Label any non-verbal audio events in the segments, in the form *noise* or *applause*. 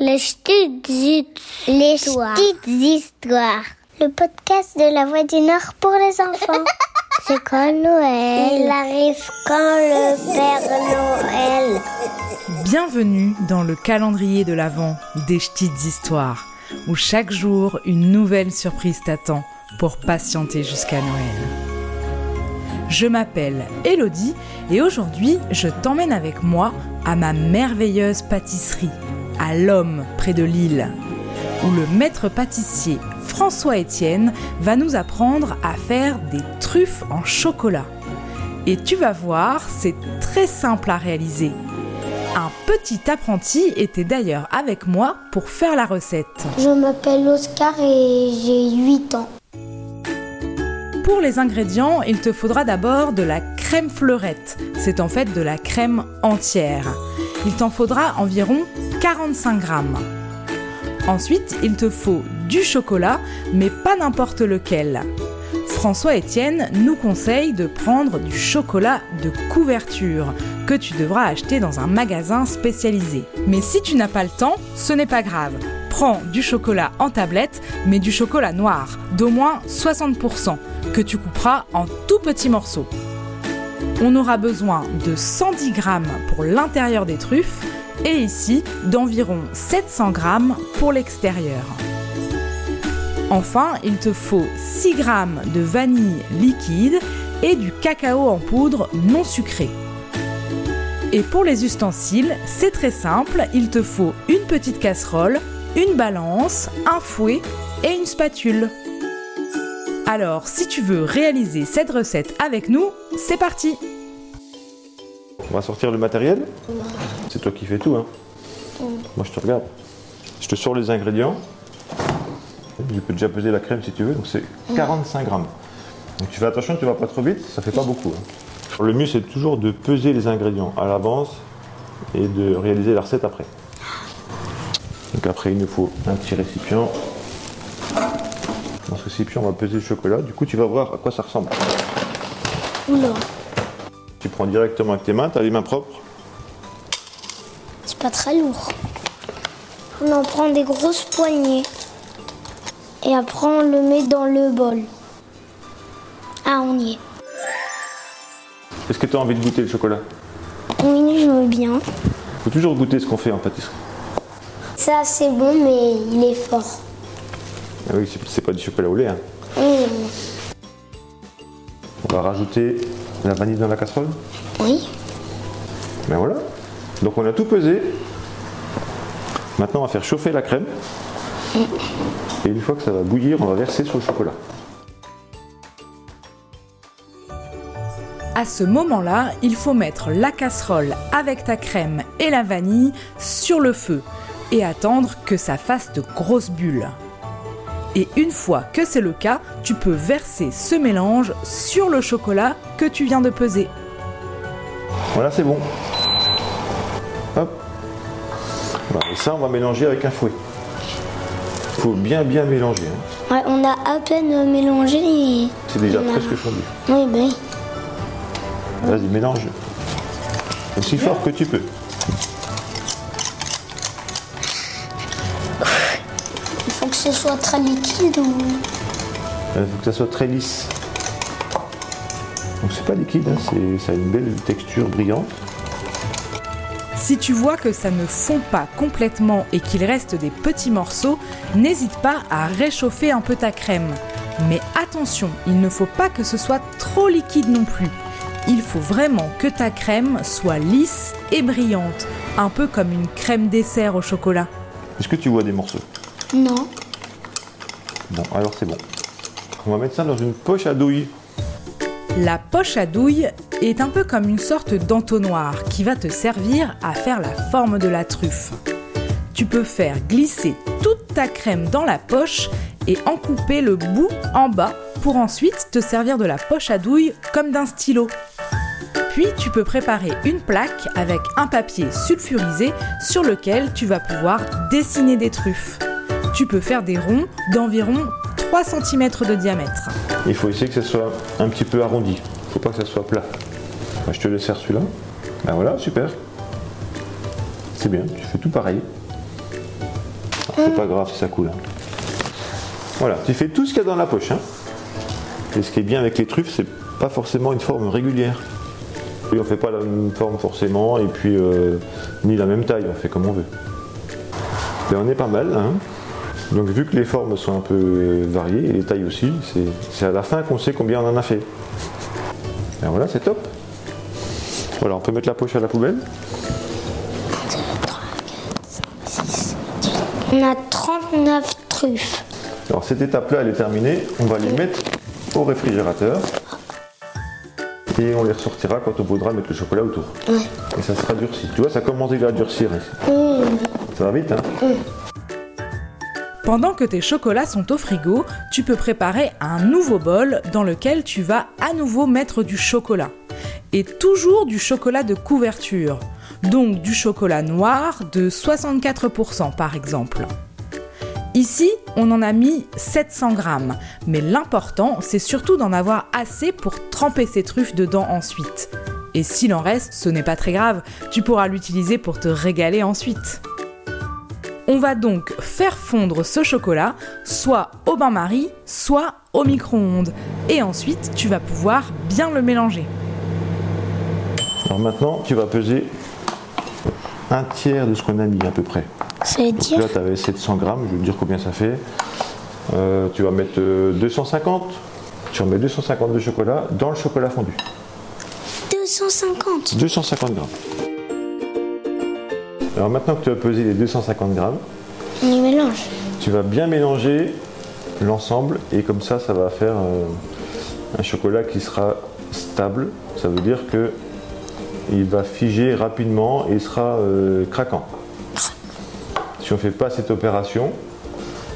Les petites Les histoires. petites histoires. Le podcast de la Voix du Nord pour les enfants. *laughs* C'est quand Noël Il arrive quand le Père Noël Bienvenue dans le calendrier de l'Avent des petites histoires, où chaque jour une nouvelle surprise t'attend pour patienter jusqu'à Noël. Je m'appelle Elodie et aujourd'hui je t'emmène avec moi à ma merveilleuse pâtisserie, à l'Homme près de Lille, où le maître pâtissier François Étienne va nous apprendre à faire des truffes en chocolat. Et tu vas voir, c'est très simple à réaliser. Un petit apprenti était d'ailleurs avec moi pour faire la recette. Je m'appelle Oscar et j'ai 8 ans. Pour les ingrédients, il te faudra d'abord de la crème fleurette. C'est en fait de la crème entière. Il t'en faudra environ 45 grammes. Ensuite, il te faut du chocolat, mais pas n'importe lequel. François Etienne nous conseille de prendre du chocolat de couverture que tu devras acheter dans un magasin spécialisé. Mais si tu n'as pas le temps, ce n'est pas grave. Prends du chocolat en tablette, mais du chocolat noir, d'au moins 60%, que tu couperas en tout petits morceaux. On aura besoin de 110 grammes pour l'intérieur des truffes et ici d'environ 700 grammes pour l'extérieur. Enfin, il te faut 6 grammes de vanille liquide et du cacao en poudre non sucré. Et pour les ustensiles, c'est très simple, il te faut une petite casserole, une balance, un fouet et une spatule. Alors, si tu veux réaliser cette recette avec nous, c'est parti On va sortir le matériel. C'est toi qui fais tout, hein Moi, je te regarde. Je te sors les ingrédients. Je peux déjà peser la crème si tu veux. Donc, c'est 45 grammes. Donc, tu fais attention, tu vas pas trop vite. Ça fait pas beaucoup. hein. Le mieux, c'est toujours de peser les ingrédients à l'avance et de réaliser la recette après. Donc, après, il nous faut un petit récipient. Dans ce récipient, on va peser le chocolat. Du coup, tu vas voir à quoi ça ressemble. Oula, prends directement avec tes mains. Tu as les mains propres. c'est pas très lourd. On en prend des grosses poignées. Et après, on le met dans le bol. Ah, on y est. Est-ce que tu as envie de goûter le chocolat? Oui, je veux bien. Il faut toujours goûter ce qu'on fait en pâtisserie. Ça, c'est bon, mais il est fort. Ah oui, c'est- pas du chocolat au lait. hein. On va rajouter la vanille dans la casserole. oui. Ben voilà. Donc on a tout pesé. Maintenant on va faire chauffer la crème. Et une fois que ça va bouillir, on va verser sur le chocolat. À ce moment-là, il faut mettre la casserole avec ta crème et la vanille sur le feu et attendre que ça fasse de grosses bulles. Et une fois que c'est le cas, tu peux verser ce mélange sur le chocolat que tu viens de peser. Voilà, c'est bon. Hop. Voilà, et ça, on va mélanger avec un fouet. Il faut bien bien mélanger. hein. Ouais, on a à peine mélangé et... C'est déjà a- presque fondu. Oui, ben oui. Vas-y, mélange. Aussi fort que tu peux. Ce soit très liquide ou... Il faut que ça soit très lisse. Donc c'est pas liquide, hein, c'est- ça a une belle texture brillante. Si tu vois que ça ne fond pas complètement et qu'il reste des petits morceaux, n'hésite pas à réchauffer un peu ta crème. Mais attention, il ne faut pas que ce soit trop liquide non plus. Il faut vraiment que ta crème soit lisse et brillante, un peu comme une crème dessert au chocolat. Est-ce que tu vois des morceaux? Non. Bon, alors c'est bon. On va mettre ça dans une poche à douille. La poche à douille est un peu comme une sorte d'entonnoir qui va te servir à faire la forme de la truffe. Tu peux faire glisser toute ta crème dans la poche et en couper le bout en bas pour ensuite te servir de la poche à douille comme d'un stylo. Puis tu peux préparer une plaque avec un papier sulfurisé sur lequel tu vas pouvoir dessiner des truffes. Tu peux faire des ronds d'environ 3 cm de diamètre. Il faut essayer que ça soit un petit peu arrondi. Il faut pas que ça soit plat. Je te laisse faire celui-là. Ben voilà, super. C'est bien, tu fais tout pareil. C'est pas grave si ça coule. hein. Voilà, tu fais tout ce qu'il y a dans la poche. hein. Et ce qui est bien avec les truffes, c'est pas forcément une forme régulière. Et on fait pas la même forme forcément, et puis euh, ni la même taille, on fait comme on veut. Et on est pas mal. hein. Donc vu que les formes sont un peu variées, et les tailles aussi, c'est- à la fin qu'on sait combien on en a fait. Et voilà, c'est top. Voilà, on peut mettre la poche à la poubelle. On a 39 truffes. Alors cette étape-là, elle est terminée. On va les mettre au réfrigérateur. Et on les ressortira quand on voudra mettre le chocolat autour. Et ça sera durci. Tu vois, ça commence déjà à durcir. Ça va vite, hein? Pendant que tes chocolats sont au frigo, tu peux préparer un nouveau bol dans lequel tu vas à nouveau mettre du chocolat. Et toujours du chocolat de couverture. Donc du chocolat noir de 64% par exemple. Ici, on en a mis 700 grammes, mais l'important, c'est surtout d'en avoir assez pour tremper ces truffes dedans ensuite. Et s'il en reste, ce n'est pas très grave, tu pourras l'utiliser pour te régaler ensuite. On va donc faire fondre ce chocolat, soit au bain-marie, soit au micro-ondes. Et ensuite, tu vas pouvoir bien le mélanger. Alors maintenant, tu vas peser un tiers de ce qu'on a mis à peu près. Ça veut dire Là, tu avais 700 grammes, je vais te dire combien ça fait. Euh, tu vas mettre euh, 250. Tu remets 250 de chocolat dans le chocolat fondu. 250. 250 grammes. Alors maintenant que tu as pesé les 250 grammes, On mélange. tu vas bien mélanger l'ensemble et comme ça, ça va faire euh, un chocolat qui sera stable. Ça veut dire que il va figer rapidement et sera euh, craquant. Si on ne fait pas cette opération,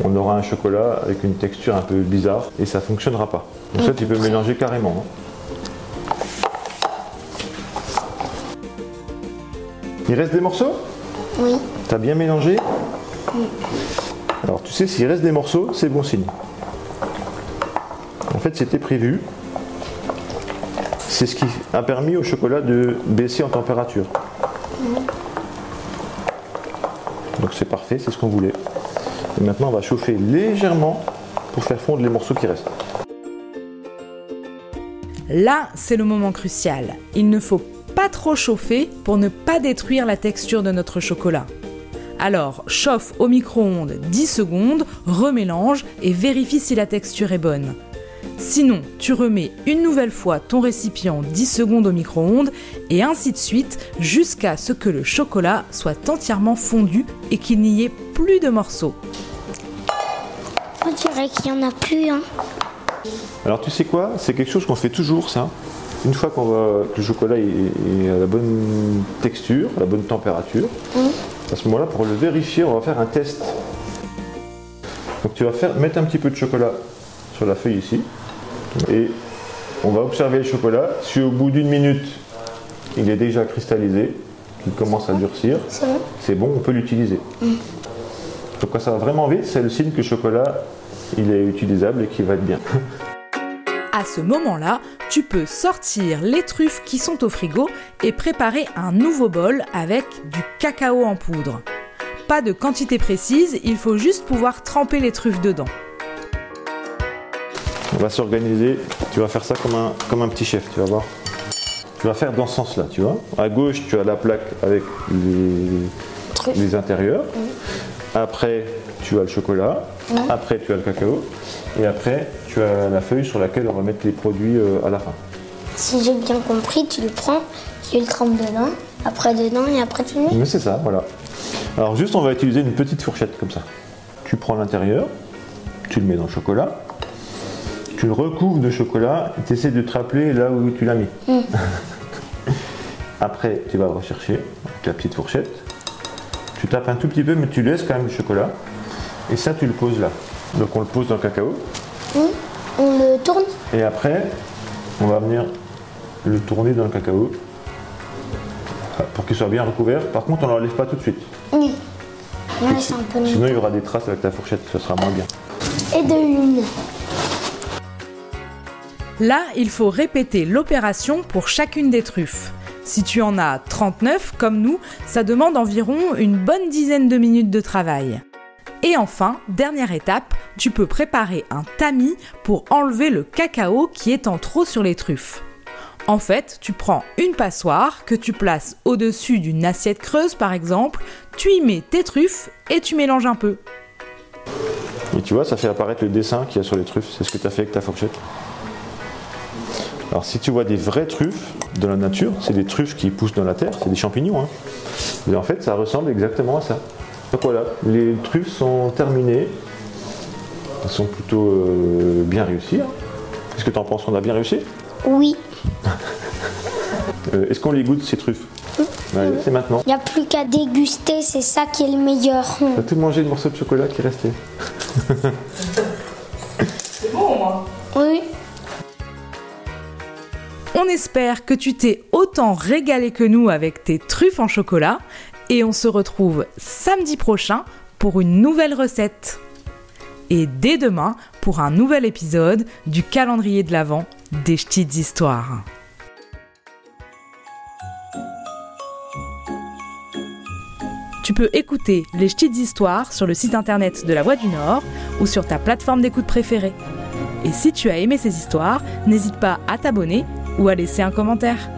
on aura un chocolat avec une texture un peu bizarre et ça ne fonctionnera pas. Donc ça, tu peux mélanger carrément. hein. Il reste des morceaux? Oui. T'as bien mélangé Alors tu sais, s'il reste des morceaux, c'est bon signe. En fait, c'était prévu. C'est ce qui a permis au chocolat de baisser en température. Donc c'est parfait, c'est ce qu'on voulait. Et maintenant, on va chauffer légèrement pour faire fondre les morceaux qui restent. Là, c'est le moment crucial. Il ne faut pas trop chauffer pour ne pas détruire la texture de notre chocolat. Alors, chauffe au micro-ondes 10 secondes, remélange et vérifie si la texture est bonne. Sinon, tu remets une nouvelle fois ton récipient 10 secondes au micro-ondes et ainsi de suite jusqu'à ce que le chocolat soit entièrement fondu et qu'il n'y ait plus de morceaux. On dirait qu'il n'y en a plus. Hein. Alors tu sais quoi? C'est quelque chose qu'on fait toujours ça. Une fois qu'on va, que le chocolat est, est à la bonne texture, à la bonne température, à ce moment-là, pour le vérifier, on va faire un test. Donc tu vas faire, mettre un petit peu de chocolat sur la feuille ici, et on va observer le chocolat. Si au bout d'une minute, il est déjà cristallisé, qu'il commence à durcir, C'est bon on peut l'utiliser. Donc quand ça va vraiment vite, c'est le signe que le chocolat, il est utilisable et qu'il va être bien. *laughs* À ce moment-là, tu peux sortir les truffes qui sont au frigo et préparer un nouveau bol avec du cacao en poudre. Pas de quantité précise, il faut juste pouvoir tremper les truffes dedans. On va s'organiser. Tu vas faire ça comme un, comme un petit chef, tu vas voir. Tu vas faire dans ce sens-là, tu vois. À gauche, tu as la plaque avec les, les intérieurs. Après, tu as le chocolat. Après, tu as le cacao. Et après, tu as la feuille sur laquelle on va mettre les produits euh, à la fin. Si j'ai bien compris, tu le prends, tu le trempes dedans, après dedans et après tu le mets. Mais c'est ça, voilà. Alors juste, on va utiliser une petite fourchette comme ça. Tu prends l'intérieur, tu le mets dans le chocolat, tu le recouvres de chocolat et tu essaies de te rappeler là où tu l'as mis. *laughs* Après, tu vas le rechercher avec la petite fourchette. Tu tapes un tout petit peu, mais tu laisses quand même le chocolat. Et ça, tu le poses là. Donc on le pose dans le cacao. On le tourne Et après, on va venir le tourner dans le cacao pour qu'il soit bien recouvert. Par contre, on ne l'enlève pas tout de suite. Oui. On laisse un peu de Sinon, il y aura des traces avec ta fourchette, ce sera moins bien. Et de une. Là, il faut répéter l'opération pour chacune des truffes. Si tu en as 39, comme nous, ça demande environ une bonne dizaine de minutes de travail. Et enfin, dernière étape, tu peux préparer un tamis pour enlever le cacao qui est en trop sur les truffes. En fait, tu prends une passoire que tu places au-dessus d'une assiette creuse par exemple, tu y mets tes truffes et tu mélanges un peu. Et tu vois, ça fait apparaître le dessin qu'il y a sur les truffes. C'est ce que tu as fait avec ta fourchette. Alors si tu vois des vraies truffes de la nature, c'est des truffes qui poussent dans la terre, c'est des champignons. Hein. Et en fait, ça ressemble exactement à ça. Donc voilà, les truffes sont terminées. Elles sont plutôt euh, bien réussies. hein. Est-ce que tu en penses qu'on a bien réussi? Oui. Euh, Est-ce qu'on les goûte ces truffes? C'est maintenant. Il n'y a plus qu'à déguster, c'est ça qui est le meilleur. T'as tout mangé le morceau de chocolat qui est resté. Oui. On espère que tu t'es autant régalé que nous avec tes truffes en chocolat et on se retrouve samedi prochain pour une nouvelle recette. Et dès demain pour un nouvel épisode du calendrier de l'Avent des petites histoires. Tu peux écouter les petites histoires sur le site internet de la Voix du Nord ou sur ta plateforme d'écoute préférée. Et si tu as aimé ces histoires, n'hésite pas à t'abonner ou à laisser un commentaire.